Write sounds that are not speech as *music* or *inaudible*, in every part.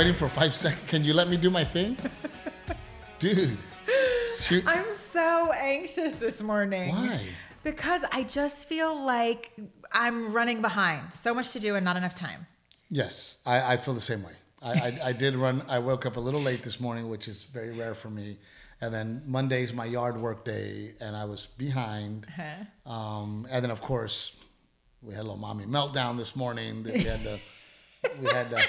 waiting for five seconds. Can you let me do my thing? *laughs* Dude. Shoot. I'm so anxious this morning. Why? Because I just feel like I'm running behind. So much to do and not enough time. Yes, I, I feel the same way. I, I, I did run. I woke up a little late this morning, which is very rare for me. And then Monday's my yard work day, and I was behind. Uh-huh. Um, and then of course, we had a little mommy meltdown this morning. That we had to. *laughs* we had to.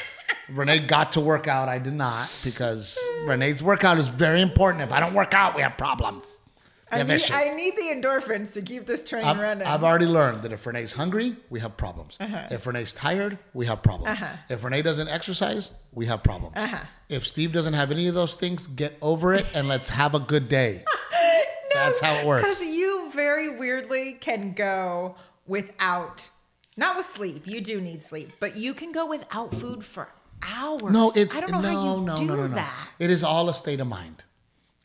Renee got to work out. I did not because Renee's workout is very important. If I don't work out, we have problems. We I have need. I need the endorphins to keep this train I've, running. I've already learned that if Renee's hungry, we have problems. If Renee's tired, we have problems. Uh-huh. If Renee doesn't exercise, we have problems. Uh-huh. If Steve doesn't have any of those things, get over it and let's have a good day. *laughs* That's how it works. Because you very weirdly can go without, not with sleep. You do need sleep, but you can go without food for hours. No, it's I don't know no, how you no, do no, no, no. that. It is all a state of mind.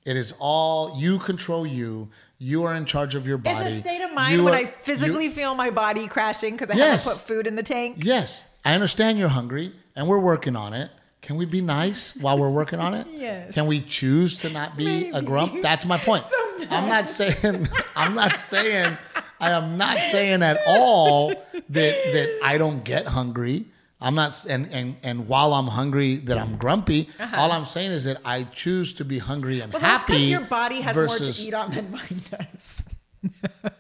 It is all you control you. You are in charge of your body. It's a state of mind You when are- I physically you- feel my body crashing because I Yes. haven't put food in the tank. Yes, I understand you're hungry, and we're working on it. Can we be nice while we're working on it? *laughs* Yes. Can we choose to not be a grump? That's my point. *laughs* I'm not saying. I'm not saying. I am not saying at all that that I don't get hungry. I'm not, and and and while I'm hungry, that I'm grumpy. All I'm saying is that I choose to be hungry and Uh-huh. Well, happy. because your body has more to eat on than mine does. *laughs*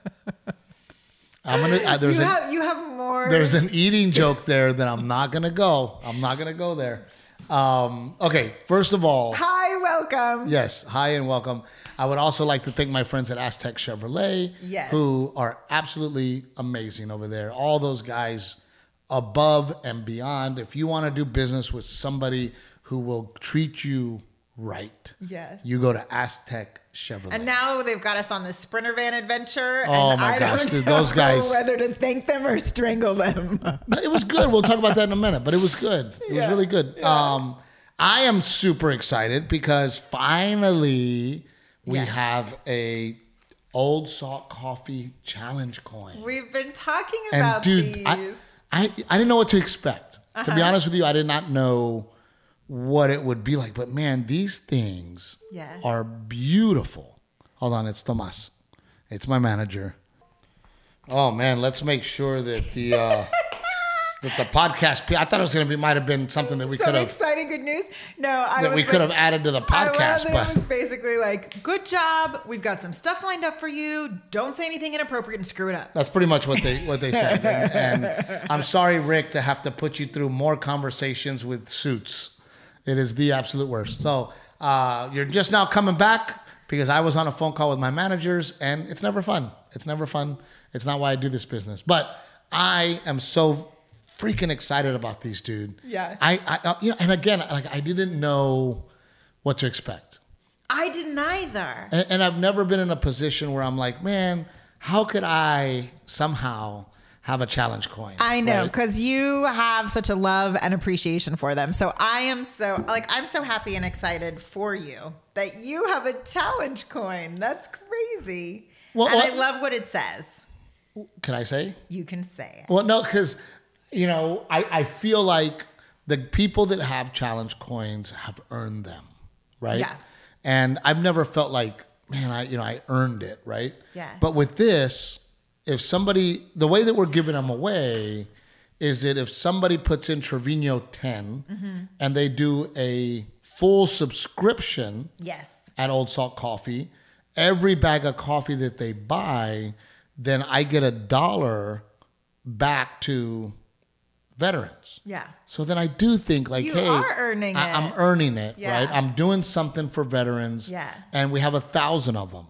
I'm gonna. Uh, there's You an, have, you have more. There's an eating joke there that I'm not gonna go. I'm not gonna go there. Um, okay, first of all, Hi, welcome. yes, hi and welcome. I would also like to thank my friends at Aztec Chevrolet, Yes. who are absolutely amazing over there. All those guys above and beyond. If you want to do business with somebody who will treat you right, Yes. you go to Aztec Chevrolet. And now they've got us on the Sprinter van adventure. Oh and my I gosh, don't dude, *laughs* know those guys- Whether to thank them or strangle them. It was good. We'll talk about that in a minute, but it was good. It Yeah. was really good. Um, I am super excited because finally we Yes. have a old salt coffee challenge coin. We've been talking And about dude, these. I, I I didn't know what to expect. To Uh-huh. be honest with you, I did not know what it would be like. But man, these things Yeah. are beautiful. Hold on, it's Tomas. It's my manager. Oh man, let's make sure that the uh, *laughs* that the podcast. I thought it was gonna be might have been something that we Some could have exciting good news. No, I that was we like, could have added to the podcast, but it was basically like, good job. We've got some stuff lined up for you. Don't say anything inappropriate and screw it up. That's pretty much what they what they said. And, and *laughs* I'm sorry, Rick, to have to put you through more conversations with suits. It is the absolute worst. So uh, you're just now coming back because I was on a phone call with my managers, and it's never fun. It's never fun. It's not why I do this business. But I am so freaking excited about these, dude. Yeah. I, I uh, you know, and again, like I didn't know what to expect. I didn't either. And, and I've never been in a position where I'm like, man, how could I somehow have a challenge coin? I know Right? because you have such a love and appreciation for them. So I am so like I'm so happy and excited for you that you have a challenge coin. That's crazy. Well, and what- I love what it says. Can I say? You can say it. Well, no, because you know, I, I feel like the people that have challenge coins have earned them, right? Yeah. And I've never felt like, man, I you know, I earned it, right? Yeah. But with this, if somebody, the way that we're giving them away is that if somebody puts in Trevino 10 Mm-hmm. and they do a full subscription Yes. at Old Salt Coffee, every bag of coffee that they buy, then I get a dollar back to veterans. Yeah. So then I do think like, You hey, earning I, it. am earning it, Yeah. right? I'm doing something for veterans. Yeah. And we have a thousand of them.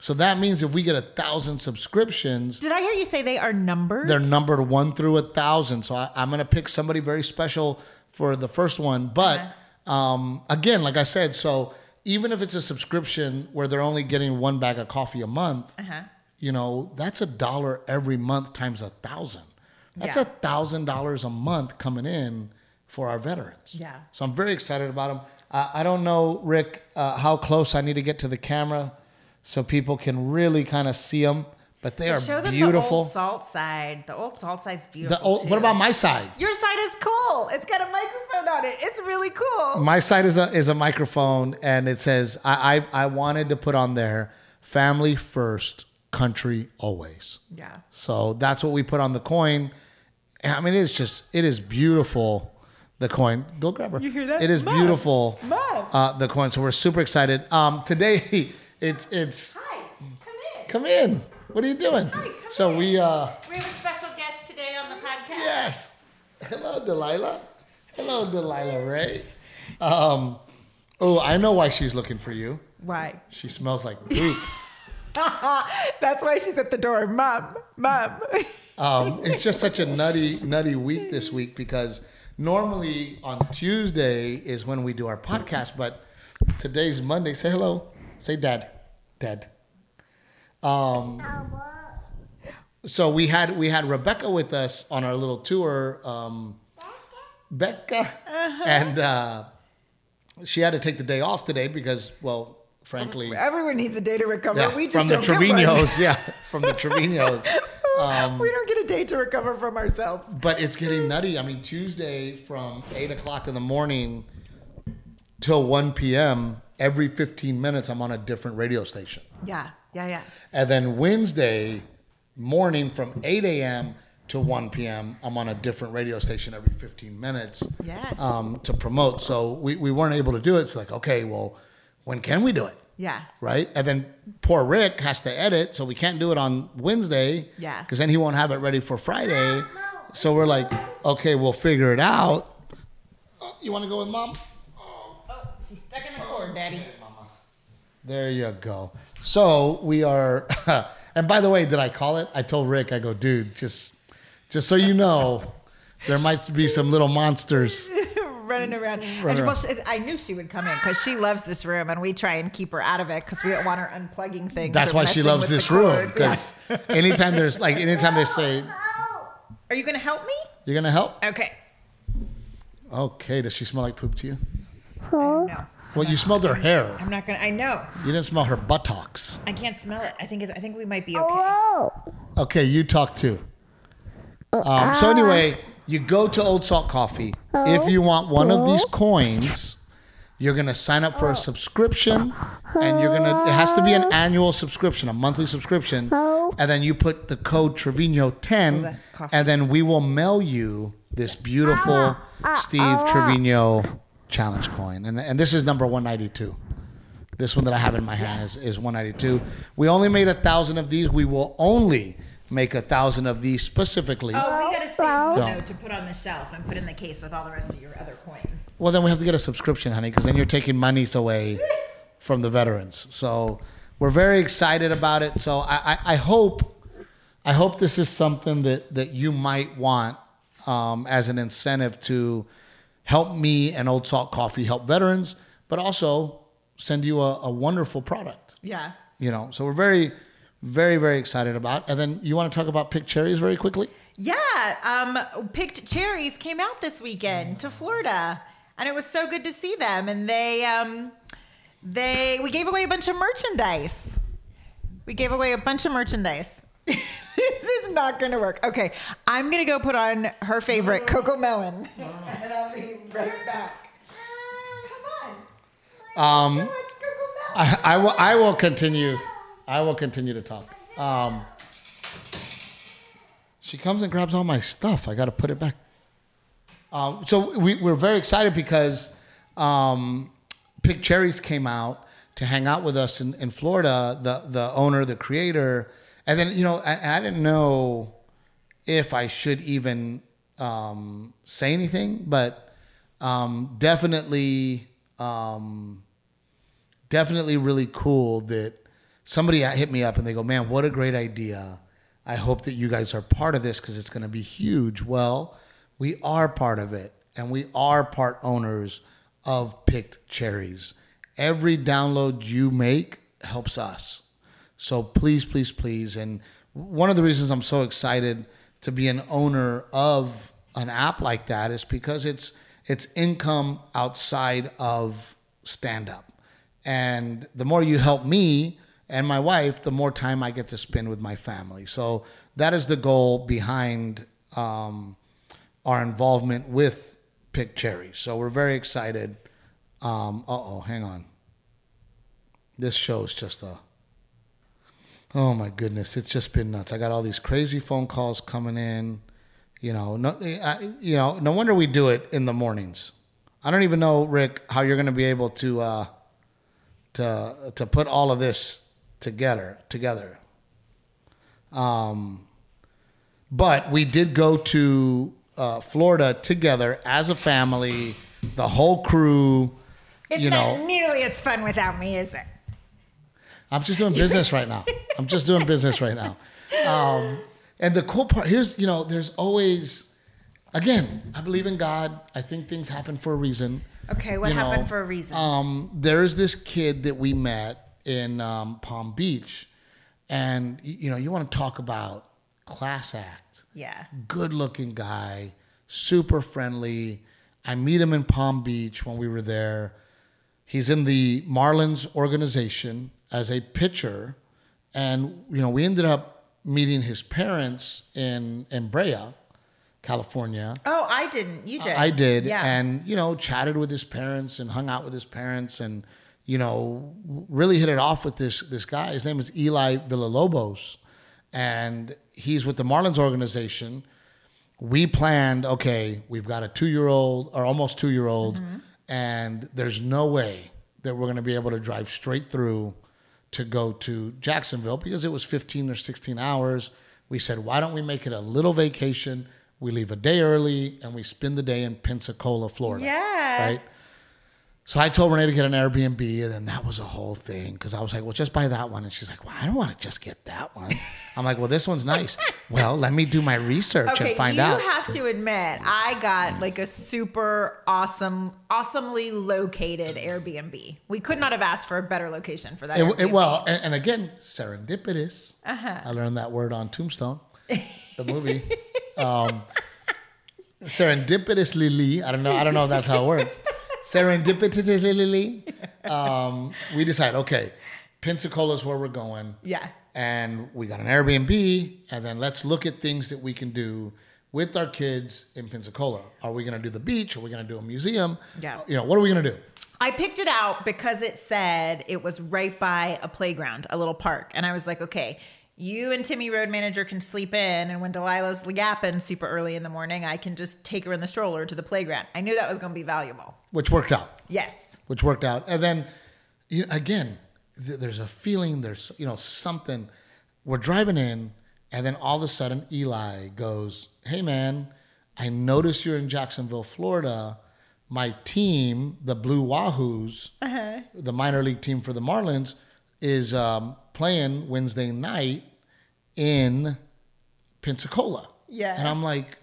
So that means if we get a thousand subscriptions, Did I hear you say they are numbered? they're numbered one through a thousand. So I, I'm going to pick somebody very special for the first one. But Uh-huh. um, again, like I said, so even if it's a subscription where they're only getting one bag of coffee a month, Uh-huh. you know, that's a dollar every month times a thousand. That's a thousand dollars a month coming in for our veterans. Yeah. So I'm very excited about them. Uh, I don't know, Rick, uh, how close I need to get to the camera so people can really kind of see them. but they But are show them beautiful. the old salt side. The old salt side's beautiful. old- too. what about my side? Your side is cool. It's got a microphone on it. It's really cool. My side is a is a microphone, and it says I I, I wanted to put on there family first, country always. yeah. So that's what we put on the coin. I mean, it's just it is beautiful. The coin. Go grab her. You hear that? It is Mom. beautiful. Mom. Uh, the coin. So we're super excited. Um, today *laughs* it's it's Hi. Come in. come in. What are you doing? Hi, come so in. we uh We have a special guest today on the podcast. yes. Hello, Delilah. Hello, Delilah Ray. Um, oh, I know why she's looking for you. Why? She smells like poop. *laughs* That's why she's at the door. Mom. Mom. Um, it's just such a nutty, nutty week this week because normally on Tuesday is when we do our podcast, but today's Monday. Say hello. Say dad. Dad. Um, so we had we had Rebecca with us on our little tour. Um, Becca, and uh, she had to take the day off today because, well, frankly, Everyone needs a day to recover. yeah, we just from the don't get one. Treviños, yeah, *laughs* from the Treviños. Um, we don't get a day to recover from ourselves. But it's getting nutty. I mean, Tuesday from eight o'clock in the morning till one p.m. Every fifteen minutes, I'm on a different radio station, Yeah. Yeah. Yeah. and then Wednesday morning from eight a.m. to one p.m. I'm on a different radio station every fifteen minutes. Yeah. Um, to promote, so we, we weren't able to do it. It's like, okay, well, when can we do it? Yeah. right? And then poor Rick has to edit, so we can't do it on Wednesday. Yeah. Because then he won't have it ready for Friday. So we're like, okay, we'll figure it out. Oh, you want to go with mom? She's stuck in the cord, Daddy. There you go. So we are, *laughs* and by the way, did I call it? I told Rick, I go, dude, just, just so you know, there might be some little monsters. *laughs* running around. And Running well, around. she- I knew she would come in because she loves this room, and we try and keep her out of it because we don't want her unplugging things. That's why she loves this room. cords. Yeah. Because *laughs* anytime there's like, anytime they say, Are you going to help me? you're gonna help. Okay. Okay. Does she smell like poop to you? No, Well, you smelled her hair. I'm not going to. I know. You didn't smell her buttocks. I can't smell it. I think it's, I think we might be okay. Oh. Okay, you talk too. Uh, um, so ah. anyway, you go to Old Salt Coffee. If you want one of these coins, you're gonna sign up for a subscription, and you're gonna. It has to be an annual subscription, a monthly subscription, and then you put the code Trevino ten, oh, and then we will mail you this beautiful ah, ah, Steve Trevino challenge coin, and and this is number one ninety two. This one that I have in my hand is, is 192. We only made a thousand of these. We will only make a thousand of these specifically. Oh, we got to save one Yeah. though to put on the shelf and put in the case with all the rest of your other coins. Well, then we have to get a subscription, honey, because then you're taking monies away *laughs* from the veterans. So we're very excited about it. So I, I, I hope, I hope this is something that that you might want um, as an incentive to help me and Old Salt Coffee help veterans, but also send you a, a wonderful product. Yeah. You know, so we're very, very, very excited about. And then you want to talk about pick cherries very quickly? Yeah, um, picked cherries came out this weekend to Florida, and it was so good to see them. And they, um, they, we gave away a bunch of merchandise. We gave away a bunch of merchandise. *laughs* this is not going to work. Okay, I'm going to go put on her favorite CoComelon, and I'll be right back. Come on. Um, So much CoComelon. I, I will. I will continue. I will continue to talk. Um, she comes and grabs all my stuff. I got to put it back. Um, so we, we're very excited because um, Pick Cherries came out to hang out with us in, in Florida. The the owner, the creator, and then you know, I, I didn't know if I should even um, say anything, but um, definitely. Um, definitely really cool that somebody hit me up and they go, "Man, what a great idea! I hope that you guys are part of this because it's going to be huge." Well, we are part of it, and we are part owners of Picked Cherries. Every download you make helps us. So please, please, please. And one of the reasons I'm so excited to be an owner of an app like that is because it's it's income outside of stand up. And the more you help me and my wife, the more time I get to spend with my family. So that is the goal behind um, our involvement with Pick Cherry. So we're very excited. Um, uh oh, hang on. This show is just a. Oh my goodness, it's just been nuts. I got all these crazy phone calls coming in. You know, no, I, you know, no wonder we do it in the mornings. I don't even know, Rick, how you're going to be able to uh, to to put all of this together together. Um, but we did go to uh, Florida together as a family, the whole crew. It's you not know, nearly as fun without me, is it? I'm just doing *laughs* business right now. I'm just doing business right now. Um, and the cool part here's, you know, there's always, again, I believe in God. I think things happen for a reason. Okay, what You happened know, for a reason? Um, there's this kid that we met in um, Palm Beach, and you know, you want to talk about class act. yeah. Good looking guy, super friendly. I meet him in Palm Beach when we were there. He's in the Marlins organization as a pitcher, and you know, we ended up meeting his parents in in Brea, California. Oh, I didn't. You did. I did, Yeah. and you know, chatted with his parents and hung out with his parents, and you know, really hit it off with this this guy. His name is Eli Villalobos, and he's with the Marlins organization. We planned, okay, we've got a two year old or almost two year old, mm-hmm. and there's no way that we're going to be able to drive straight through to go to Jacksonville because it was 15 or 16 hours. We said, why don't we make it a little vacation? We leave a day early and we spend the day in Pensacola, Florida. Yeah. Right. So I told Renee to get an Airbnb, and then that was a whole thing because I was like, "Well, just buy that one," and she's like, "Well, I don't want to just get that one." I'm like, "Well, this one's nice." *laughs* well, let me do my research Okay, and find you out. You have to admit, I got like a super awesome, awesomely located Airbnb. We could not have asked for a better location for that. It, it, well, and, and again, serendipitous. Uh-huh. I learned that word on Tombstone, the *laughs* movie. um, serendipitously, I don't know. I don't know if that's how it works. Serendipitously, um, we decide, okay, Pensacola is where we're going. yeah, and we got an Airbnb, and then let's look at things that we can do with our kids in Pensacola. Are we going to do the beach? Are we going to do a museum? Yeah. You know, what are we going to do? I picked it out because it said it was right by a playground, a little park, and I was like, okay. You and Timmy Road Manager can sleep in, and when Delilah's yapping super early in the morning, I can just take her in the stroller to the playground. I knew that was going to be valuable. Which worked out. Yes. Which worked out. And then, you again, th- there's a feeling. There's you know something. We're driving in, and then all of a sudden, Eli goes, "Hey, man, I noticed you're in Jacksonville, Florida. My team, the Blue Wahoos, the minor league team for the Marlins, is um, playing Wednesday night in Pensacola. Yeah. And I'm like,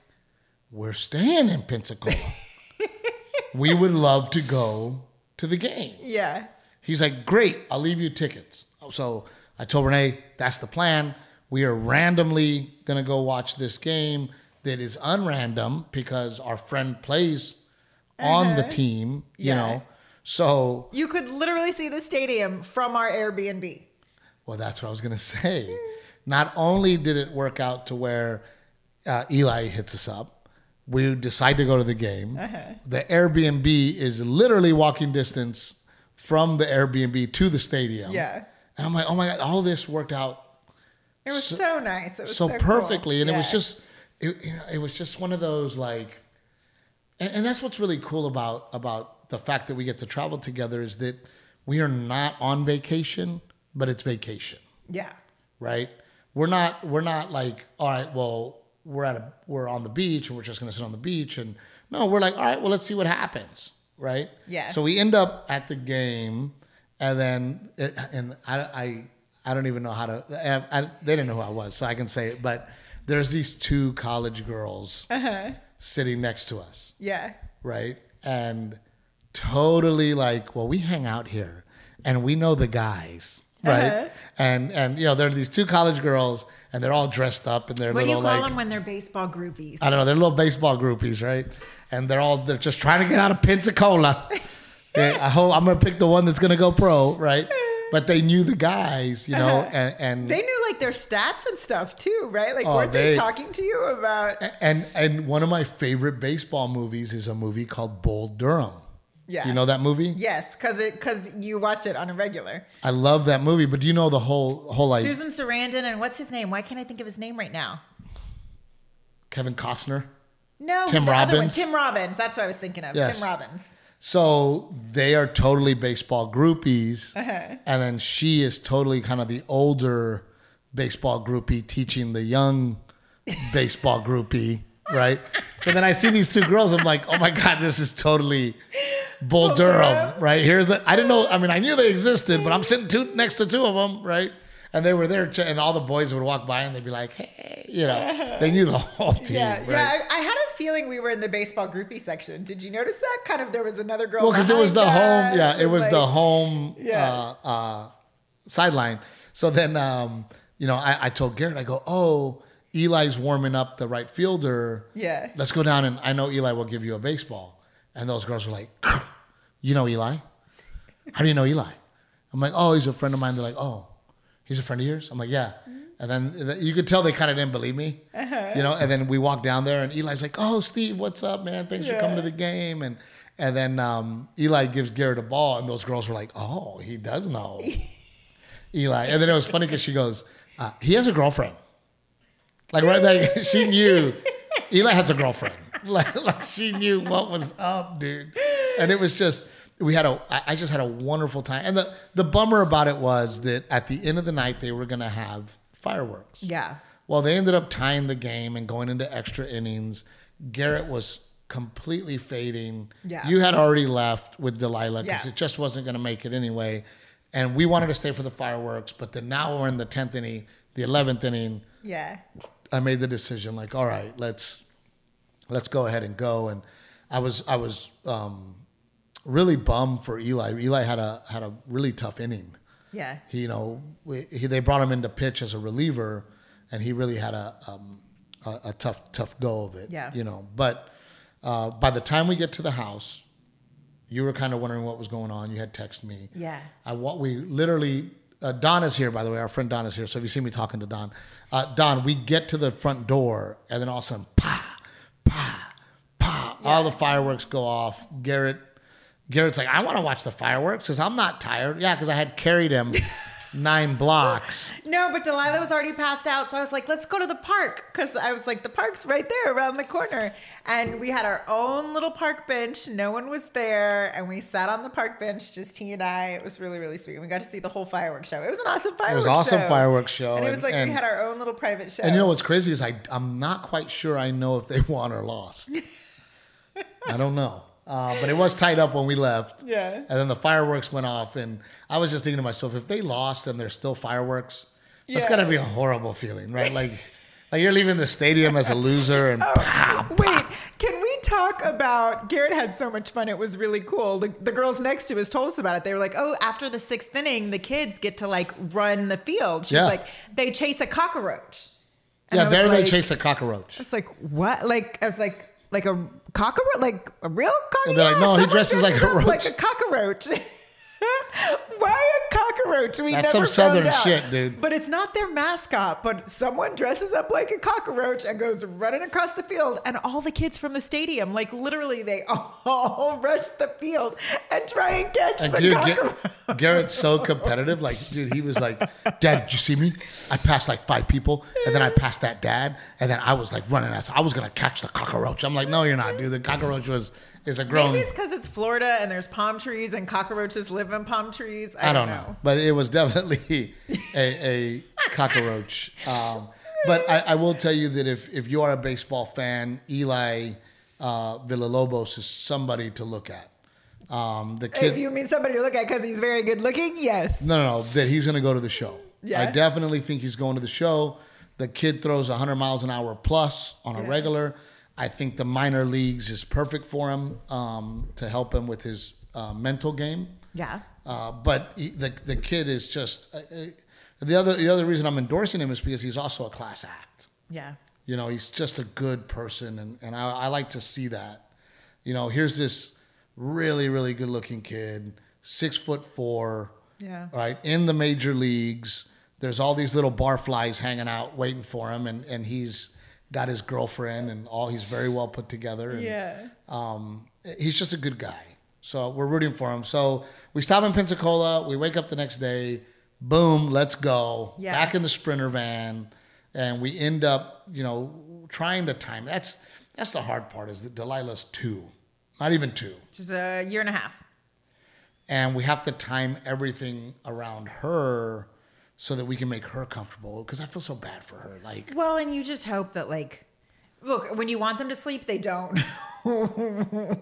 we're staying in Pensacola. *laughs* we would love to go to the game. Yeah. He's like, great, I'll leave you tickets. So I told Renee, that's the plan. We are randomly going to go watch this game that is unrandom because our friend plays on the uh-huh. team, you Yeah. know. So, You could literally see the stadium from our Airbnb. Well, that's what I was going *laughs* to say. Not only did it work out to where uh, Eli hits us up, we decide to go to the game. The Airbnb is literally walking distance from the Airbnb to the stadium. Yeah. And I'm like, oh my God, all this worked out It was so, nice. It was so, so, cool. perfectly. And it was just, it, you know, it was just one of those like, and, and that's what's really cool about, about the fact that we get to travel together is that we are not on vacation, but it's vacation yeah. right? We're not we're not like, all right, well, we're at a we're on the beach and we're just gonna sit on the beach and no, we're like, all right, well, let's see what happens, right? Yeah. So we end up at the game, and then it, and I I I don't even know how to. and I, they didn't know who I was, so I can say it. But there's these two college girls uh-huh. sitting next to us, Yeah. right? And totally like, well, we hang out here and we know the guys, right? Uh-huh. And and you know, there are these two college girls and they're all dressed up and they're What do you call like them when they're baseball groupies? I don't know, they're little baseball groupies, right? And they're all they're just trying to get out of Pensacola. *laughs* Yeah, I hope I'm gonna pick the one that's gonna go pro, right? but they knew the guys, you know, and, and They knew like their stats and stuff too, right? Like, Oh, weren't they, they- talking to you about? and and one of my favorite baseball movies is a movie called Bull Durham. Yeah. Do you know that movie? Yes, because it because you watch it on a regular. I love that movie, but do you know the whole whole like Susan Sarandon and what's his name? Why can't I think of his name right now? Kevin Costner? No, Tim the other one, Robbins? Tim Robbins. That's what I was thinking of. Yes. Tim Robbins. So they are totally baseball groupies, Uh-huh. and then she is totally kind of the older baseball groupie teaching the young baseball groupie, right? So then I see these two girls, I'm like, oh my god, this is totally Bull Bull Durham, Durham. right? Here's the I didn't know, I mean, I knew they existed, but I'm sitting two next to two of them, right? And they were there, and all the boys would walk by, and they'd be like, "Hey," you know, *laughs* they knew the whole team, Yeah, right? yeah. I, I had a feeling we were in the baseball groupie section. Did you notice that? Kind of, there was another girl. Well, because it was the behind home. Yeah, it was the home Yeah. uh, uh, sideline. So then, um, you know, I, I told Garrett, I go, "Oh, Eli's warming up the right fielder. Yeah. let's go down and I know Eli will give you a baseball." And those girls were like, "You know Eli? How do you know Eli?" I'm like, "Oh, he's a friend of mine." They're like, "Oh, he's a friend of yours?" I'm like, "Yeah." And then you could tell they kind of didn't believe me, you know. And then we walked down there, and Eli's like, "Oh, Steve, what's up, man? Thanks for coming to the game." And and then um, Eli gives Garrett a ball, and those girls were like, "Oh, he does know." *laughs* Eli, and then it was funny because she goes, uh, "He has a girlfriend." Like right there, *laughs* she knew Eli has a girlfriend. *laughs* Like, like she knew what was up, dude. And it was just we had a I just had a wonderful time. And the the bummer about it was that at the end of the night they were gonna have fireworks. Yeah. Well, they ended up tying the game and going into extra innings. Garrett was completely fading. Yeah. You had already left with Delilah because Yeah. it just wasn't going to make it anyway. And we wanted to stay for the fireworks, but then now we're in the 10th inning, the 11th inning. Yeah. I made the decision like, all right, let's let's go ahead and go. And I was I was um, really bummed for Eli. Eli had a had a really tough inning Yeah. he, you know, we, he, they brought him in to pitch as a reliever, and he really had a um, a, a tough tough go of it. Yeah. you know. But uh, by the time we get to the house, you were kind of wondering what was going on. You had texted me. Yeah. I what we literally. Uh, Don is here, by the way. Our friend Don is here. So if you see me talking to Don, uh, Don, we get to the front door, and then all of a sudden, pa, pa, pa, all the fireworks go off. Garrett, Garrett's like, I want to watch the fireworks because I'm not tired. Yeah, because I had carried him *laughs* nine blocks. No, but Delilah was already passed out, so I was like, "Let's go to the park," because I was like, "The park's right there around the corner." And we had our own little park bench. No one was there, and we sat on the park bench, just he and I. It was really, really sweet. We got to see the whole fireworks show. It was an awesome fireworks. Show. It was awesome show. fireworks show, and it was like and- we had our own little private show. And you know what's crazy is I I'm not quite sure I know if they *laughs* won or lost. *laughs* I don't know. Uh, but it was tied up when we left. Yeah. And then the fireworks went off, and I was just thinking to myself, if they lost and there's still fireworks, that's got to be a horrible feeling, right? Like, like you're leaving the stadium as a loser, and *laughs* Wait, can we talk about Garrett had so much fun. It was really cool. The, the girls next to us told us about it. They were like, oh, after the sixth inning, the kids get to like run the field. She's Yeah. like, they chase a cockroach. And yeah, there they chase a cockroach. I was like, what? Like, I was like, like a cockroach? Like a real cockroach? And they're like, no, he dresses like a roach. Like a cockroach. *laughs* *laughs* Why a cockroach? We That's never some southern out. shit, dude. But it's not their mascot. But someone dresses up like a cockroach and goes running across the field, and all the kids from the stadium, like literally, they *laughs* all rush the field and try and catch And the dude, cockroach. Garrett's so competitive. Like, dude, he was like, Dad, did you see me? I passed like five people, and then I passed that dad, and then I was like running. I was gonna catch the cockroach. I'm like, no, you're not, dude. The cockroach was is a grown. Maybe it's because it's Florida and there's palm trees and cockroaches live in palm trees. I, I don't know. but it was definitely *laughs* a, a cockroach. Um, but I, I will tell you that if if you are a baseball fan, Eli uh, Villalobos is somebody to look at. Um, the If you mean somebody to look at because he's very good looking, yes. No, no, no. That he's going to go to the show. Yeah? I definitely think he's going to the show. The kid throws 100 miles an hour plus on a Yeah. regular. I think the minor leagues is perfect for him um, to help him with his uh, mental game. Yeah. Uh, but he, the the kid is just uh, uh, the other the other reason I'm endorsing him is because he's also a class act. Yeah. You know, he's just a good person, and, and I, I like to see that. You know, here's this really, really good looking kid, six foot four, Yeah. right in the major leagues there's all these little barflies hanging out waiting for him and and he's got his girlfriend and all he's very well put together and, Yeah. um, he's just a good guy so we're rooting for him so we stop in pensacola we wake up the next day boom let's go Yeah. back in the sprinter van and we end up you know trying to time that's that's the hard part is that delilah's two not even two Just a year and a half. and we have to time everything around her so that we can make her comfortable because i feel so bad for her like Well, and you just hope that like look, when you want them to sleep, they don't. *laughs*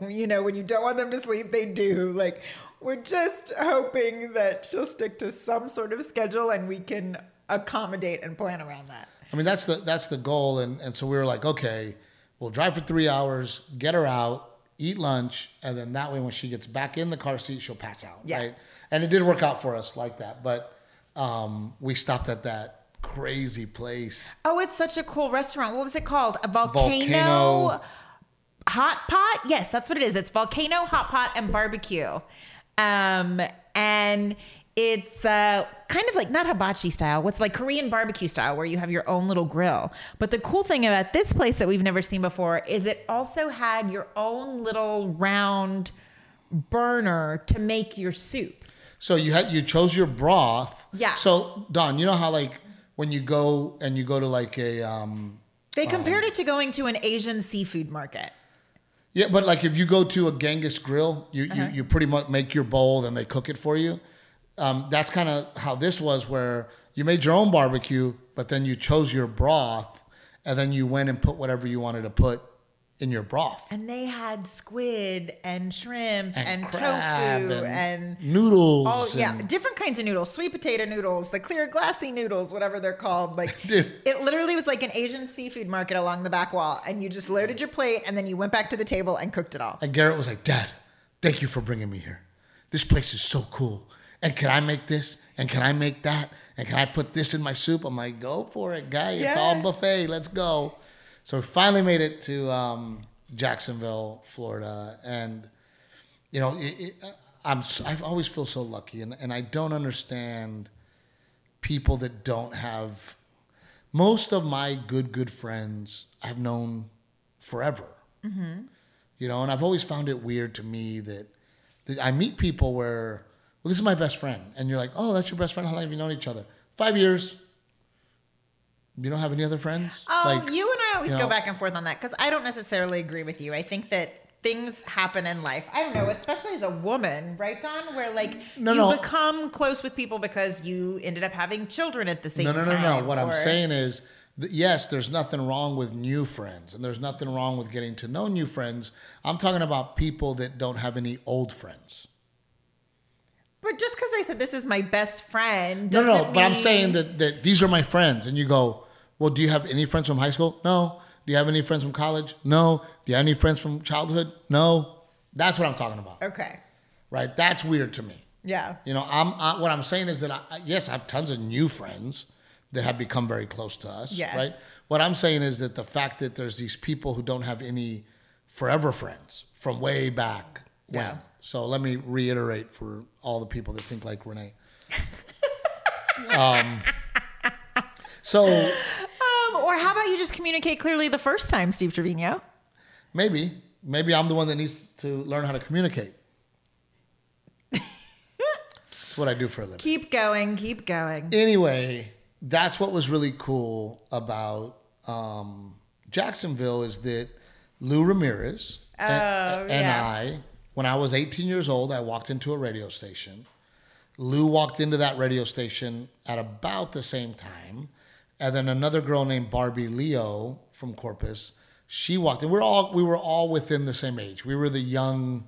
you know, when you don't want them to sleep, they do. Like we're just hoping that she'll stick to some sort of schedule and we can accommodate and plan around that. i mean that's the that's the goal and and so we were like okay we'll drive for three hours get her out eat lunch and then that way when she gets back in the car seat she'll pass out Yeah. right and it did work out for us like that but um we stopped at that crazy place Oh, it's such a cool restaurant. What was it called? A volcano, Volcano. hot pot? Yes, that's what it is. It's volcano hot pot and barbecue. Um, and it's uh, kind of like not hibachi style. What's like Korean barbecue style, where you have your own little grill. But the cool thing about this place that we've never seen before is it also had your own little round burner to make your soup. So you had you chose your broth. Yeah. So Don, you know how like when you go and you go to like a um They compared it to going to an Asian seafood market. yeah, but like if you go to a Genghis grill, you Uh-huh. you, you pretty much make your bowl, then they cook it for you. Um, that's kind of how this was, where you made your own barbecue, but then you chose your broth, and then you went and put whatever you wanted to put in your broth. And they had squid and shrimp and, crab tofu and, noodles. oh yeah, different kinds of noodles, sweet potato noodles, the clear glassy noodles, whatever they're called. Like *laughs* Dude. it literally was like an Asian seafood market along the back wall, and you just loaded your plate and then you went back to the table and cooked it all. And Garrett was like, Dad, thank you for bringing me here. This place is so cool. And can I make this? And can I make that? And can I put this in my soup? I'm like, go for it, guy. It's all buffet. Let's go. So we finally made it to um, Jacksonville, Florida. And, you know, it, it, I'm, s- I always feel so lucky. And, and I don't understand people that don't have. Most of my good, good friends I've known forever you know and i've always found it weird to me that, that i meet people where well this is my best friend and you're like oh that's your best friend how long have you known each other five years you don't have any other friends Oh, Like, you I always you go back and forth on that because I don't necessarily agree with you. I think that things happen in life. I don't know, especially as a woman, right, Don? Where like No, you no. become close with people because you ended up having children at the same time. no no time. no no what i'm saying is that yes there's nothing wrong with new friends and there's nothing wrong with getting to know new friends i'm talking about people that don't have any old friends But just because they said this is my best friend, no no, no doesn't but i'm saying that, that these are my friends and you go well do you have any friends from high school no do you have any friends from college no do you have any friends from childhood no that's what i'm talking about Okay. right? That's weird to me. Yeah. You know, I'm I, what I'm saying is that I, yes, I have tons of new friends that have become very close to us, Yeah. right? What I'm saying is that the fact that there's these people who don't have any forever friends from way back when. Yeah. So let me reiterate for all the people that think like Renee. *laughs* um, so Or how about you just communicate clearly the first time, Steve Trevino? maybe maybe I'm the one that needs to learn how to communicate. That's what I do for a living. *laughs* Keep going. Keep going. anyway, that's what was really cool about um, Jacksonville is that Lou Ramirez and, Oh, and yeah. I, when I was 18 years old, I walked into a radio station. Lou walked into that radio station at about the same time. And then another girl named Barbie Leo from Corpus, she walked in. We're all we were all within the same age. We were the young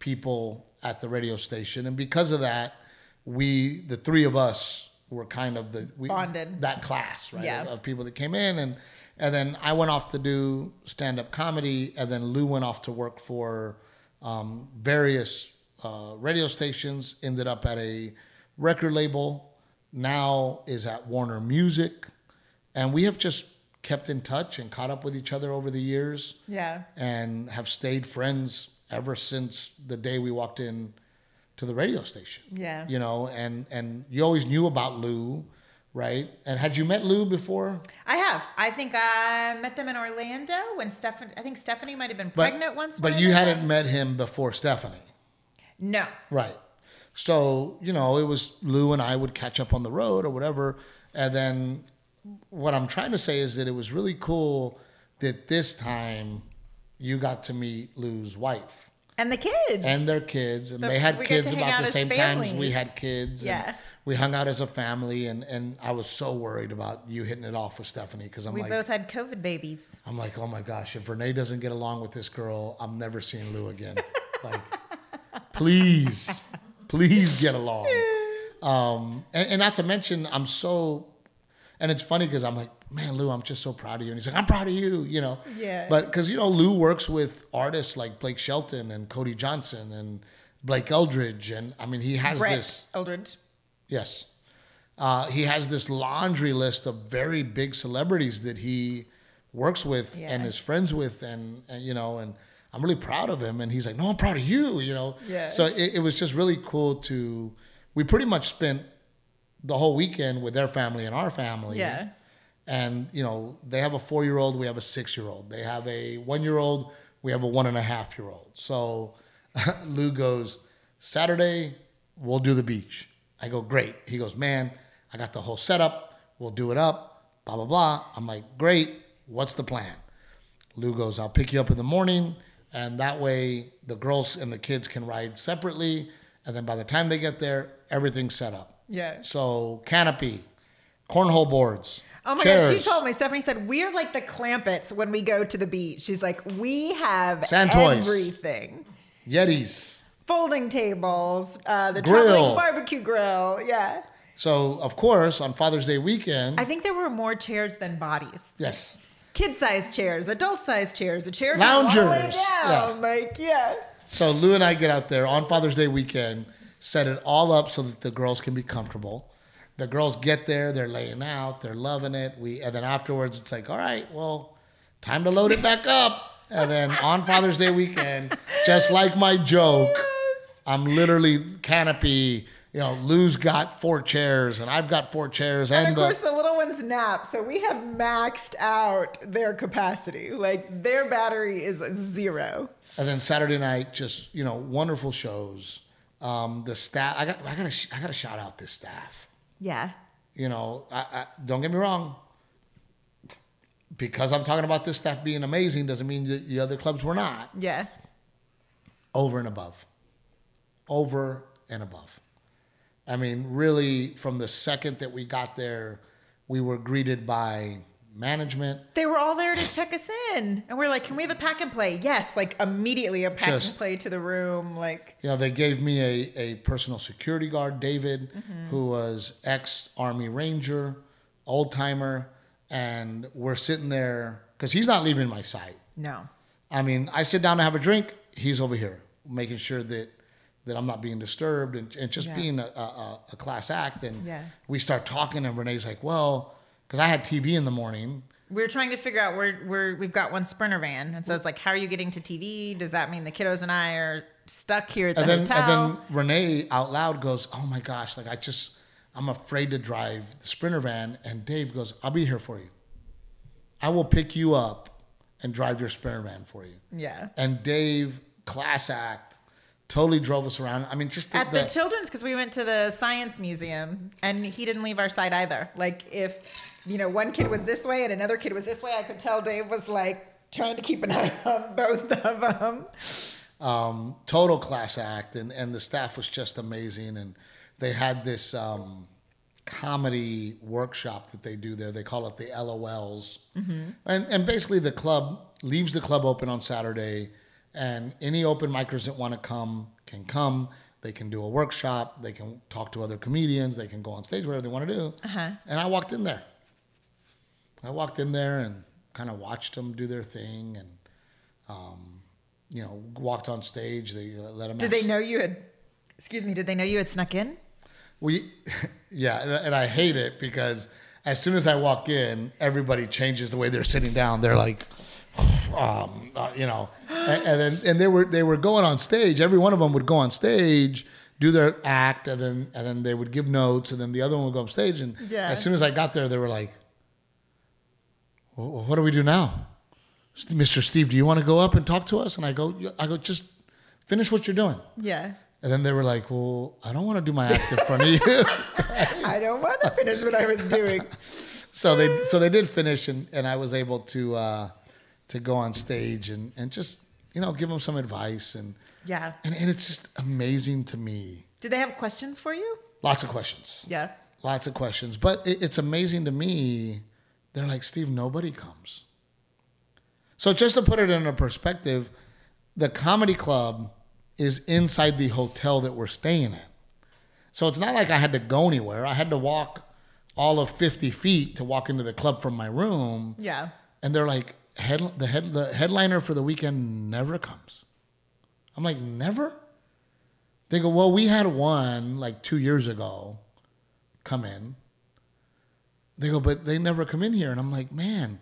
people at the radio station, and because of that, we the three of us were kind of the we, Bonded. that class, right? Yeah. Of, of people that came in, and and then I went off to do stand up comedy, and then Lou went off to work for um, various uh, radio stations. Ended up at a record label. Now is at Warner Music, and we have just kept in touch and caught up with each other over the years Yeah. and have stayed friends ever since the day we walked in to the radio station. Yeah. You know, and and you always knew about Lou, right? And had you met Lou before? I have. I think I met them in Orlando when Stephanie. I think Stephanie might have been But, pregnant once. But you hadn't met him before Stephanie. No. Right. So, you know, it was Lou and I would catch up on the road or whatever. And then what I'm trying to say is that it was really cool that this time you got to meet Lou's wife And the kids. and their kids. And The- they had kids about the same time we had kids. and Yeah. We hung out as a family. And, and I was so worried about you hitting it off with Stephanie because I'm like we like, both had COVID babies. I'm like, oh my gosh, if Renee doesn't get along with this girl, I'm never seeing Lou again. *laughs* like, please, please get along. Um, and, and not to mention, I'm so, and it's funny because I'm like, man, Lou, I'm just so proud of you. And he's like, I'm proud of you, you know. Yeah. But because you know, Lou works with artists like Blake Shelton and Cody Johnson and Blake Eldredge, and I mean, he has Brett this. Eldredge. Yes. Uh, he has this laundry list of very big celebrities that he works with Yeah. and is friends with, and, and you know, and I'm really proud of him. And he's like, "No, I'm proud of you," you know. Yeah. So it, it was just really cool to. We pretty much spent the whole weekend with their family and our family. Yeah. And you know, they have a four-year-old. We have a six-year-old. They have a one-year-old. We have a one and a half-year-old. So *laughs* Lou goes, Saturday, we'll do the beach. I go, great. He goes, man, I got the whole setup. We'll do it up. Blah blah blah. I'm like, great. What's the plan? Lou goes, I'll pick you up in the morning, and that way the girls and the kids can ride separately. And then by the time they get there, everything's set up. Yeah. So canopy, cornhole boards. Oh my chairs, gosh, she told me, Stephanie said, we're like the Clampetts when we go to the beach. She's like, we have Sand toys. everything. Yetis. Folding tables, uh, the Grill. traveling barbecue grill. Yeah. So of course on Father's Day weekend, I think there were more chairs than bodies. yes, Kid sized chairs, adult sized chairs, a chair from all the way Loungers. down. Like, yeah. So Lou and I get out there on Father's Day weekend, set it all up so that the girls can be comfortable. The girls get there, they're laying out, they're loving it. We and then afterwards it's like, all right, well, time to load it back *laughs* up. And then on Father's Day weekend, just like my joke, I'm literally canopy. You know, Lou's got four chairs, and I've got four chairs, and, And of the, course, the little ones nap, so we have maxed out their capacity. Like their battery is zero. And then Saturday night, just you know, wonderful shows. Um, the staff, I got, I got to, I got to shout out this staff. Yeah. You know, I, I, don't get me wrong. Because I'm talking about this staff being amazing, doesn't mean that the other clubs were not. Yeah. Over and above, over and above. I mean, really, from the second that we got there, we were greeted by management, They were all there to check us in. And we're like, can we have a pack and play? Yes, like immediately a pack Just- and play to the room. Like, You know, they gave me a, a personal security guard, David, who was ex Army Ranger, old timer, and we're sitting there because he's not leaving my sight. no. I mean, I sit down to have a drink, he's over here making sure that that I'm not being disturbed and, and just Yeah. being a, a, a class act. And Yeah. we start talking, and Renee's like, "Well," because I had TV in the morning. We were trying to figure out where we're, we've got one sprinter van. And so it's like, how are you getting to TV? Does that mean the kiddos and I are stuck here at the And then, hotel? and then Renee out loud goes, "Oh my gosh! Like I just, I'm afraid to drive the Sprinter van." And Dave goes, "I'll be here for you. I will pick you up and drive your Sprinter van for you." yeah. And Dave, class act, totally drove us around. I mean, just the, At the children's, because we went to the science museum and he didn't leave our side either. Like, if, you know, one kid was this way and another kid was this way, I could tell Dave was like trying to keep an eye on *laughs* both of them. um, total class act, and and the staff was just amazing. And they had this um, comedy workshop that they do there. They call it the LOLs, and and basically the club leaves the club open on Saturday, and any open micers that want to come can come. They can do a workshop. They can talk to other comedians. They can go on stage, whatever they want to do. Uh-huh. And I walked in there. I walked in there and kind of watched them do their thing, and um, you know, walked on stage. They let them. Did they know you had, excuse me, did they know you had snuck in? We, *laughs* yeah, and, and I hate it because as soon as I walk in, everybody changes the way they're sitting down. They're like, um, uh, you know, and, and then and they were they were going on stage. Every one of them would go on stage, do their act, and then and then they would give notes, and then the other one would go on stage. And Yeah. as soon as I got there, they were like, well, "What do we do now, Mr. Steve? Do you want to go up and talk to us?" And I go, "I go, just finish what you're doing." Yeah. And then they were like, "Well, I don't want to do my act in front of you." *laughs* I don't want to finish what I was doing. *laughs* so they so they did finish, and, and I was able to uh, to go on stage and, and just you know give them some advice, and, Yeah. and and it's just amazing to me. Did they have questions for you? Lots of questions, Yeah. lots of questions, but it, it's amazing to me. They're like, Steve, nobody comes. So just to put it in a perspective, the comedy club is inside the hotel that we're staying in. So it's not like I had to go anywhere. I had to walk all of 50 feet to walk into the club from my room. Yeah. And they're like, head, the, head, the headliner for the weekend never comes. I'm like, never? They go, well, we had one like two years ago come in. They go, but they never come in here. And I'm like, man,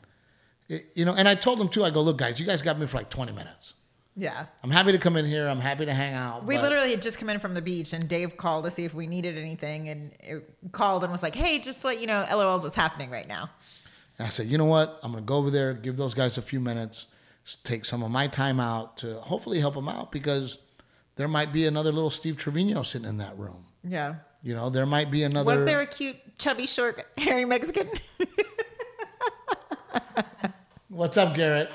it, you know, and I told them too, I go, look, guys, you guys got me for like 20 minutes. Yeah. I'm happy to come in here. I'm happy to hang out. We literally had just come in from the beach, and Dave called to see if we needed anything, and it called and was like, "Hey, just let you know, LOL's is happening right now." And I said, you know what? I'm going to go over there, give those guys a few minutes, take some of my time out to hopefully help them out because there might be another little Steve Trevino sitting in that room. Yeah. You know, there might be another. Was there a cute, chubby, short, hairy Mexican? *laughs* What's up, Garrett?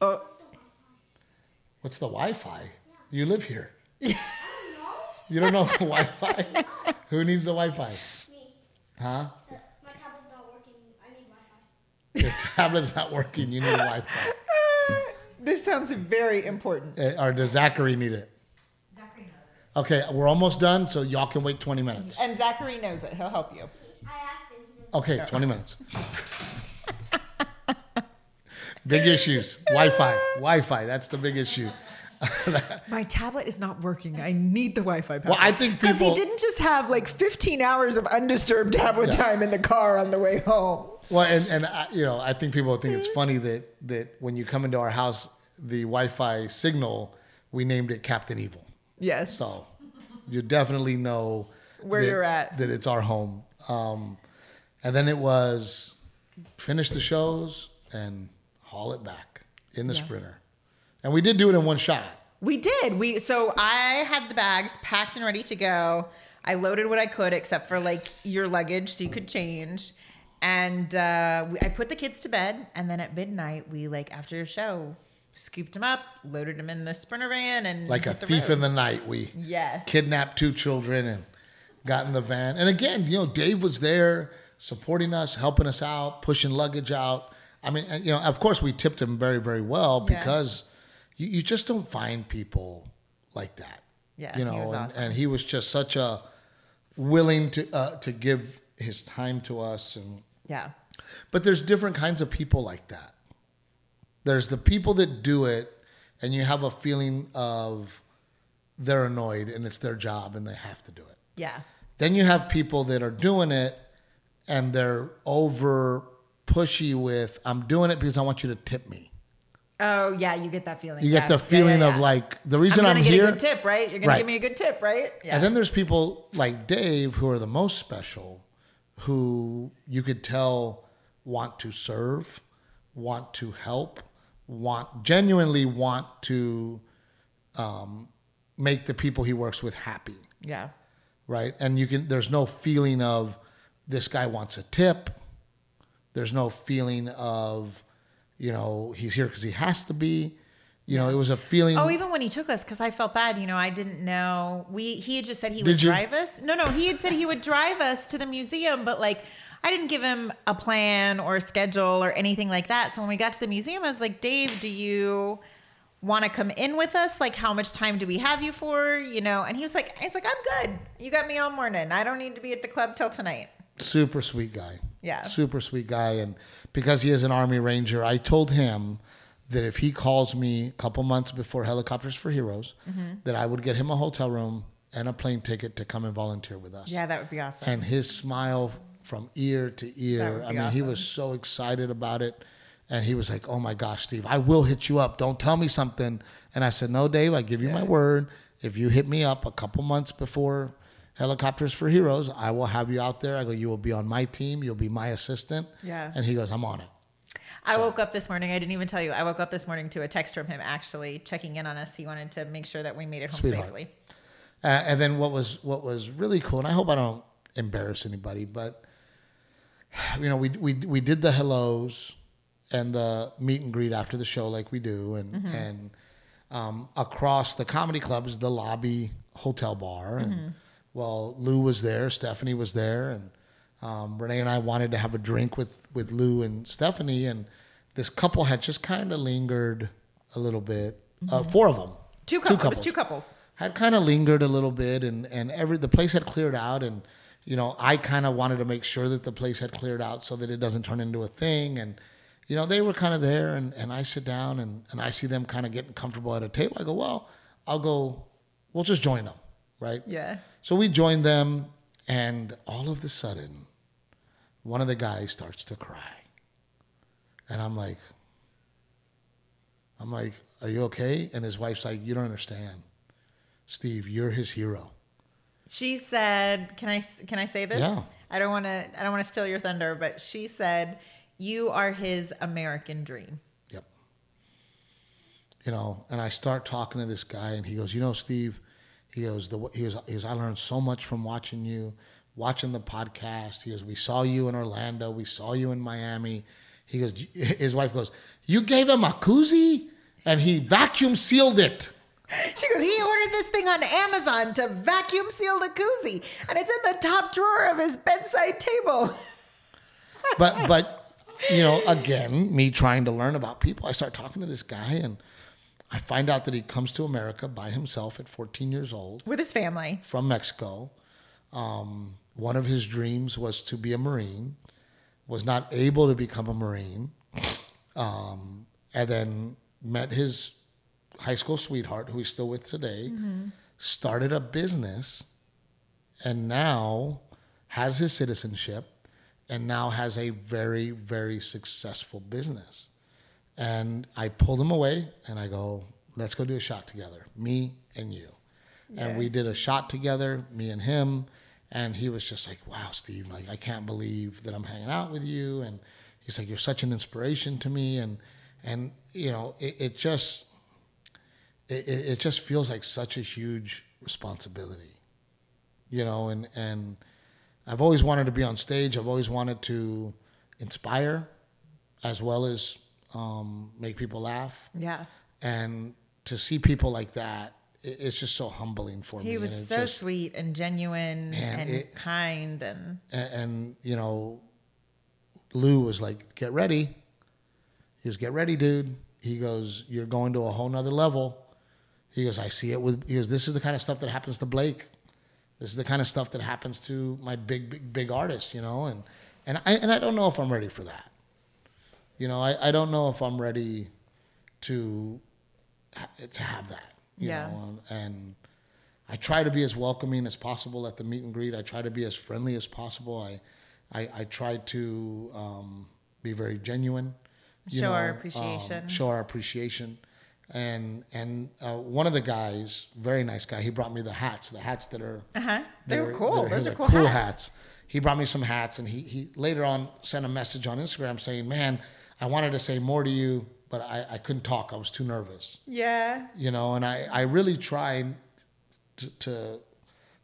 oh, What's the Wi-Fi? You live here. *laughs* You don't know Wi-Fi? *laughs* Who needs the Wi-Fi? Me. Huh? Uh, my tablet's not working. I need Wi-Fi. Your tablet's not working. You need a Wi-Fi. this sounds very important. Uh, Or does Zachary need it? Zachary knows Okay, we're almost done, so y'all can wait 20 minutes. And Zachary knows it. He'll help you. I asked him. Okay, 20 minutes. big issues. Wi-Fi. Wi-Fi. That's the big issue. *laughs* My tablet is not working. I need the Wi-Fi Well, I think because he didn't just have like 15 hours of undisturbed tablet Yeah. time in the car on the way home. Well, and and I, you know, I think people think it's funny that that when you come into our house, the Wi-Fi signal, we named it Captain Evil. Yes. So you definitely know Where that- you're at. That it's our home. Um, and then it was finish the shows and haul it back in the Yeah. sprinter, and we did do it in one shot. We did. We so I had the bags packed and ready to go. I loaded what I could, except for like your luggage, so you could change. And uh, we, I put the kids to bed, and then at midnight, we like after your show, scooped him up, loaded him in the sprinter van, and Like a thief road. in the night, we Yes. kidnapped two children and got in the van. And again, you know, Dave was there supporting us, helping us out, pushing luggage out. I mean, you know, of course, we tipped him very, very well Yeah. because you, you just don't find people like that. Yeah, you know, and, awesome. and he was just such a willing to uh, to give his time to us and Yeah. but there's different kinds of people like that. There's the people that do it, and you have a feeling of they're annoyed and it's their job and they have to do it. Yeah. Then you have people that are doing it and they're over pushy with, I'm doing it because I want you to tip me. Oh yeah, you get that feeling. You yeah. get the Yeah, feeling yeah, of like, the I'm reason gonna I'm, get here. a good tip, right? You're gonna Right. give me a good tip, right? Yeah. And then there's people like Dave who are the most special, who you could tell want to serve, want to help, want genuinely want to um, make the people he works with happy, yeah. right? And you can there's no feeling of this guy wants a tip. There's no feeling of you know he's here because he has to be. You know, it was a feeling. Oh, even when he took us, because I felt bad. You know, I didn't know. We he had just said he Did would you? drive us. No, no, he had said he would drive us to the museum, but like I didn't give him a plan or a schedule or anything like that. So when we got to the museum, I was like, Dave, do you want to come in with us? Like, how much time do we have you for? You know, and he was like, he's like, I'm good. You got me all morning. I don't need to be at the club till tonight. super sweet guy. Yeah. Super sweet guy. And because he is an Army Ranger, I told him that if he calls me a couple months before Helicopters for Heroes, Mm-hmm. that I would get him a hotel room and a plane ticket to come and volunteer with us. Yeah, that would be awesome. And his smile from ear to ear, I mean, he was so excited about it. And he was like, "Oh my gosh, Steve, I will hit you up. Don't tell me something." And I said, "No, Dave, I give you my word. if you hit me up a couple months before Helicopters for Heroes, I will have you out there. I go, you will be on my team. You'll be my assistant. Yeah. And he goes, I'm on it. I woke up this morning. I didn't even tell you. I woke up this morning to a text from him actually checking in on us. He wanted to make sure that we made it home Sweetheart. safely. Uh, and then what was what was really cool, and I hope I don't embarrass anybody, but *sighs* you know, we we we did the hellos and the meet and greet after the show, like we do, and and um, across the comedy club is the lobby hotel bar, and well, Lou was there, Stephanie was there, and um, Renee and I wanted to have a drink with with Lou and Stephanie, and this couple had just kind of lingered a little bit, uh, four of them, Two, couples. It was two couples. had kind of lingered a little bit and and every the place had cleared out and you know I kind of wanted to make sure that the place had cleared out so that it doesn't turn into a thing and you know they were kind of there and and I sit down and and I see them kind of getting comfortable at a table. I go well I'll go we'll just join them right? Yeah. so we joined them and all of a sudden one of the guys starts to cry. And I'm like I'm like are you okay? And his wife's like you don't understand. Steve, you're his hero. She said, "Can I can I say this? Yeah. I don't want to I don't want to steal your thunder, but she said you are his American dream." Yep. You know, and I start talking to this guy, and he goes, "You know, Steve," he goes, "the he goes, he goes, I learned so much from watching you, watching the podcast." He goes, "We saw you in Orlando, we saw you in Miami." He goes, *laughs* his wife goes, "You gave him a koozie, and he vacuum sealed it." *laughs* She goes, he ordered this thing on Amazon to vacuum seal the koozie, and it's in the top drawer of his bedside table. *laughs* but but you know again me trying to learn about people i start talking to this guy and i find out that he comes to america by himself at 14 years old With his family. from mexico um, one of his dreams was to be a marine was not able to become a marine um, and then met his high school sweetheart who he's still with today mm-hmm. started a business and now has his citizenship and now has a very very successful business. And i pulled him away and i go let's go do a shot together me and you. And we did a shot together me and him and he was just like wow steve like i can't believe that i'm hanging out with you. And he's like you're such an inspiration to me. And and you know it, it just it, it just feels like such a huge responsibility you know and and i've always wanted to be on stage. I've always wanted to inspire as well as um, make people laugh. Yeah. and to see people like that it, it's just so humbling for me He was so just- sweet and genuine Man, and it- kind and and, and you know lou was like get ready. He goes get ready dude. He goes you're going to a whole nother level he goes i see it with he goes this is the kind of stuff that happens to blake this is the kind of stuff that happens to my big big big artist you know and and i and i don't know if i'm ready for that you know i, I don't know if i'm ready to to have that you Yeah. know and, and I try to be as welcoming as possible at the meet and greet. I try to be as friendly as possible. I, I, I try to um, be very genuine. you Show our um, appreciation. show our appreciation. And and uh, one of the guys, very nice guy, he brought me the hats, the hats that are uh-huh. They were cool. Those his, are cool, cool hats. hats. He brought me some hats, and he he later on sent a message on Instagram saying, "Man, I wanted to say more to you, but I, I couldn't talk. I was too nervous." Yeah. you know and i i really try to to,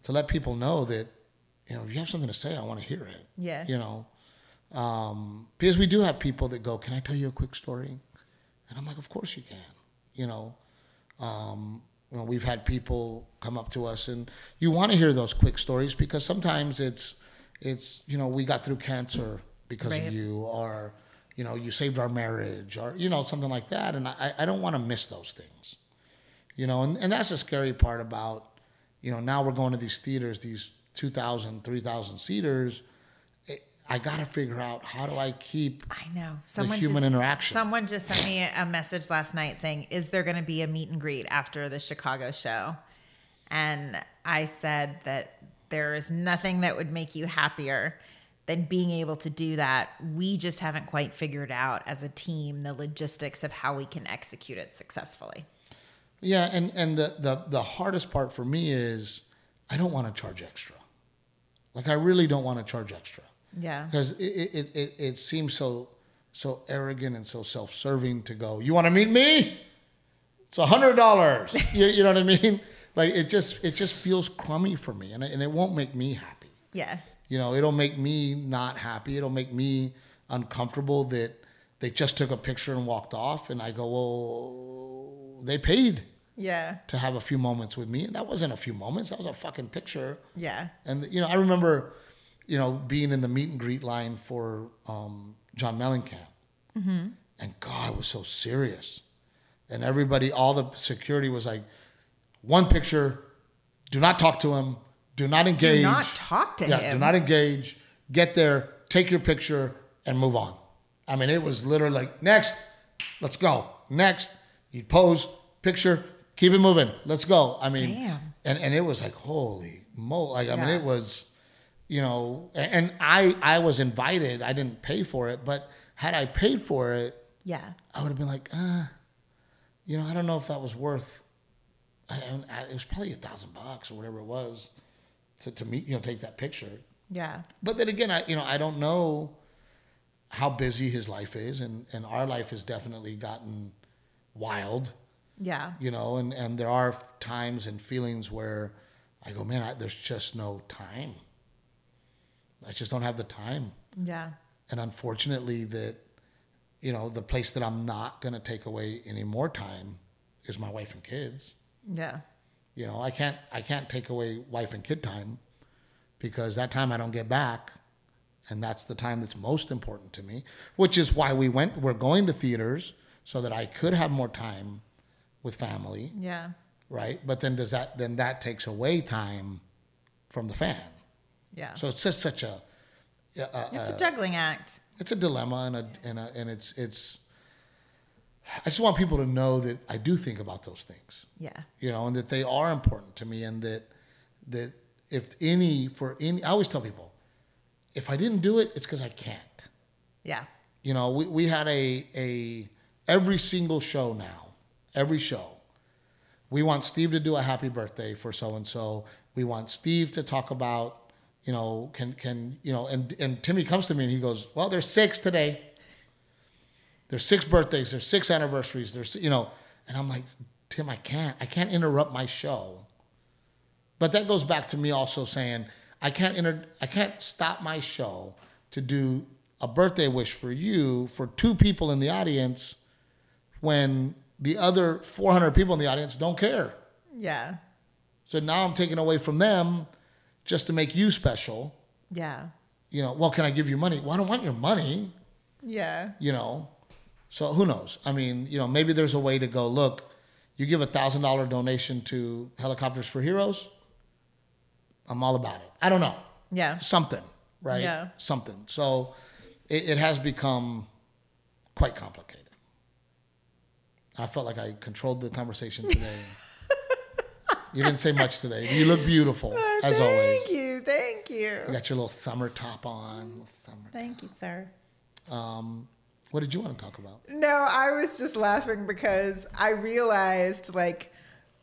to let people know that you know if you have something to say i want to hear it Yeah. you know um, because we do have people that go can i tell you a quick story and i'm like of course you can you know um, you know we've had people come up to us and you want to hear those quick stories because sometimes it's it's you know we got through cancer because Right. of you or you know you saved our marriage or you know something like that and i, I don't want to miss those things you know and, and that's the scary part about you know now we're going to these theaters these 2000 3000 seaters i got to figure out how do i keep I know. Someone human just, interaction. Someone just sent me a message last night saying, "Is there going to be a meet and greet after the Chicago show?" And I said that there is nothing that would make you happier than being able to do that. We just haven't quite figured out as a team the logistics of how we can execute it successfully. Yeah, and and the the the hardest part for me is I don't want to charge extra. Like I really don't want to charge extra Yeah. because it it, it it seems so so arrogant and so self serving to go. You want to meet me? It's a hundred dollars. *laughs* you, you know what I mean? Like it just it just feels crummy for me, and it, and it won't make me happy. Yeah. You know, it'll make me not happy. It'll make me uncomfortable that they just took a picture and walked off, and I go, well, they paid Yeah. to have a few moments with me, and that wasn't a few moments. That was a fucking picture. Yeah. And you know, I remember, you know, being in the meet and greet line for um, John Mellencamp, and God was so serious, and everybody, all the security was like, one picture, do not talk to him, do not engage, Do not talk to yeah, him. do not engage, get there, take your picture, and move on. I mean, it was literally like, next, let's go, next, you pose, picture, keep it moving, let's go. I mean, Damn. and and it was like holy mo like i mean it was you know and i i was invited i didn't pay for it but had i paid for it Yeah. i would have been like uh you know i don't know if that was worth I, I, it was probably a thousand bucks or whatever it was to, to meet you know take that picture Yeah. but then again i you know i don't know how busy his life is and and our life has definitely gotten wild Yeah. you know and and there are times and feelings where i go man I, there's just no time i just don't have the time Yeah. and unfortunately that you know the place that i'm not going to take away any more time is my wife and kids Yeah. you know i can't i can't take away wife and kid time because that time i don't get back and that's the time that's most important to me which is why we went we're going to theaters so that i could have more time with family Yeah. right? But then does that then that takes away time from the fan? Yeah. So it's just such a, a uh, it's a uh, juggling act. it's a dilemma and a and a, and it's it's. I just want people to know that I do think about those things, Yeah. you know, and that they are important to me, and that that if any for any, I always tell people, if I didn't do it, it's because I can't. Yeah. You know, we, we had a a every single show now, every show. We want Steve to do a happy birthday for so and so. We want Steve to talk about, you know, can can you know, and and Timmy comes to me and he goes, "Well, there's six today. There's six birthdays. There's six anniversaries. There's you know," and I'm like, Tim, I can't. I can't interrupt my show. But that goes back to me also saying I can't inter- I can't stop my show to do a birthday wish for you for two people in the audience when the other 400 people in the audience don't care. Yeah. So now I'm taking away from them just to make you special. Yeah. You know, well, can I give you money? Well, I don't want your money, Yeah. you know. So who knows? I mean, you know, maybe there's a way to go, look, you give a thousand dollar donation to Helicopters for Heroes. I'm all about it. I don't know. Yeah. Something, right? Yeah. Something. So it, it has become quite complicated. I felt like I controlled the conversation today. *laughs* you didn't say much today. You look beautiful, *laughs* as thank always. Thank you. Thank you. You got your little summer top on. Summer. Thank you, sir. Um, what did you want to talk about? No, I was just laughing because I realized like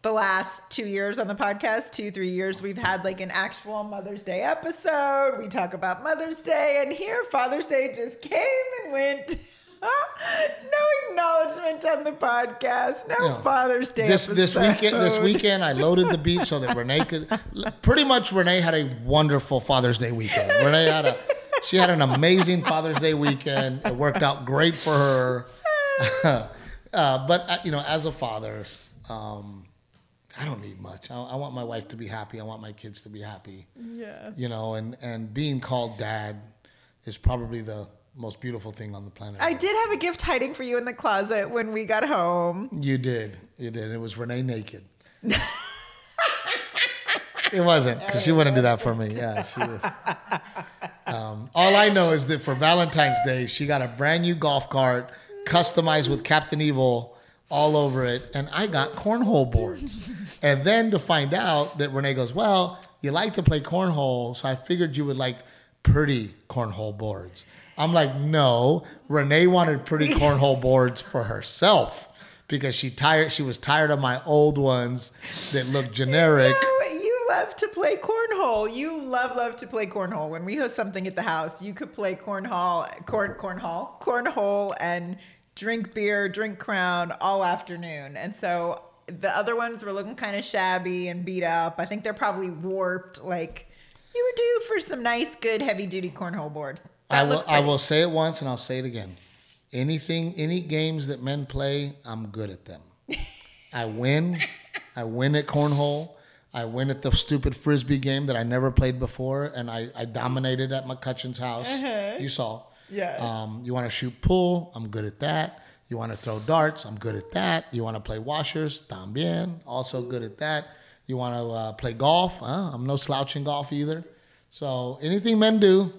the last two years on the podcast, two, three years, we've had like an actual Mother's Day episode. We talk about Mother's Day, and here Father's Day just came and went. *laughs* no acknowledgement on the podcast. No Yeah. Father's Day. This this weekend this weekend I loaded the beach so that Renee could pretty much Renee had a wonderful Father's Day weekend. Renee had a she had an amazing Father's Day weekend. It worked out great for her. *laughs* uh, but uh, you know, as a father, um, I don't need much. I, I want my wife to be happy. I want my kids to be happy. Yeah. You know, and and being called dad is probably the most beautiful thing on the planet. I did have a gift hiding for you in the closet when we got home. You did. You did. It was Renee naked. it wasn't because she wouldn't do that for me. Yeah, she was. Um, all I know is that for Valentine's Day, she got a brand new golf cart customized with Captain Evil all over it, and I got cornhole boards. And then to find out that Renee goes, "Well, you like to play cornhole, so I figured you would like pretty cornhole boards." I'm like, "No, Renee wanted pretty *laughs* cornhole boards for herself." because she tired. She was tired of my old ones that look generic. No, you love to play cornhole. You love love to play cornhole. When we host something at the house, you could play cornhole, corn cornhole, cornhole, and drink beer, drink Crown all afternoon. And so the other ones were looking kind of shabby and beat up. I think they're probably warped. Like you were due for some nice, good, heavy duty cornhole boards. I will. I will say it once, and I'll say it again. Anything, any games that men play, I'm good at them. I win. I win at cornhole. I win at the stupid frisbee game that I never played before, and I, I dominated at McCutcheon's house. You saw. Uh-huh. Yeah. Um, you want to shoot pool? I'm good at that. You want to throw darts? I'm good at that. You want to play washers? También. Also good at that. You want to uh, play golf? Huh? I'm no slouch in golf either. So anything men do,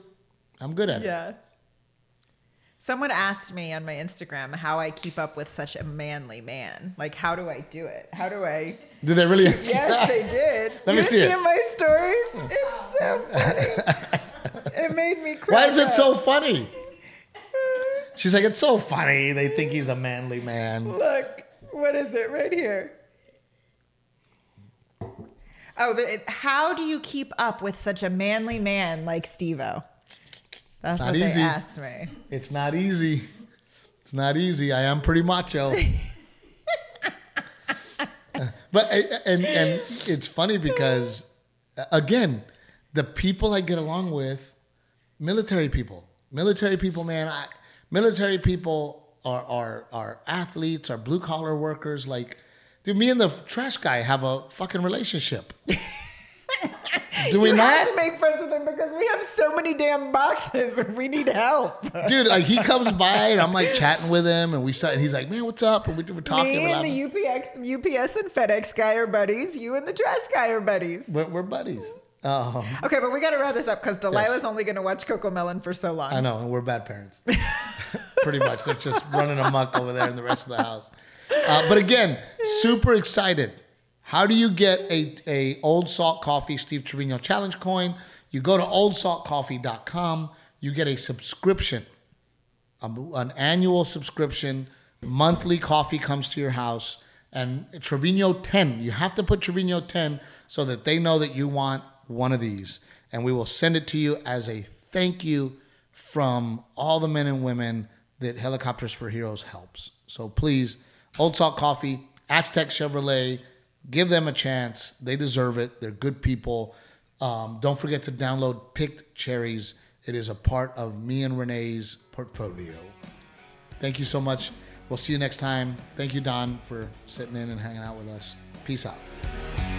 I'm good at it. Yeah. Someone asked me on my Instagram how I keep up with such a manly man. Like, how do I do it? How do I? Did they really? *laughs* Yes, they *laughs* did. Let you me see it. in my stories? It's so funny. it made me cry. Why is it so funny? *laughs* She's like, it's so funny. They think he's a manly man. Look, what is it right here? Oh, how do you keep up with such a manly man like Steve-O? That's not what easy. they asked me. It's not easy. It's not easy. I am pretty macho. *laughs* Uh, but uh, and and it's funny because uh, again, the people I get along with, military people, military people, man, I, military people are are are athletes, are blue collar workers. Like, dude, me and the trash guy have a fucking relationship. *laughs* Do we you not? have to make friends with him because we have so many damn boxes and *laughs* we need help. dude, like he comes by and I'm like chatting with him, and we start. And he's like, "Man, what's up?" And we, we're talking. Me and the. UPX, UPS and FedEx guy are buddies. You and the trash guy are buddies. we're, we're buddies. Um, Okay, but we got to wrap this up because Delilah's only going to watch CoComelon for so long. I know, and we're bad parents. *laughs* Pretty much, they're just running amok over there in the rest of the house. Uh, but again, super excited. How do you get a, a Old Salt Coffee Steve Trevino Challenge coin? You go to oldsaltcoffee.com. You get a subscription, um, an annual subscription. Monthly coffee comes to your house. And Trevino 10, you have to put Trevino 10 so that they know that you want one of these. And we will send it to you as a thank you from all the men and women that Helicopters for Heroes helps. So please, Old Salt Coffee, Aztec Chevrolet, give them a chance. They deserve it. They're good people. Um, don't forget to download Picked Cherries. It is a part of me and Renee's portfolio. Thank you so much. We'll see you next time. Thank you, Don, for sitting in and hanging out with us. Peace out.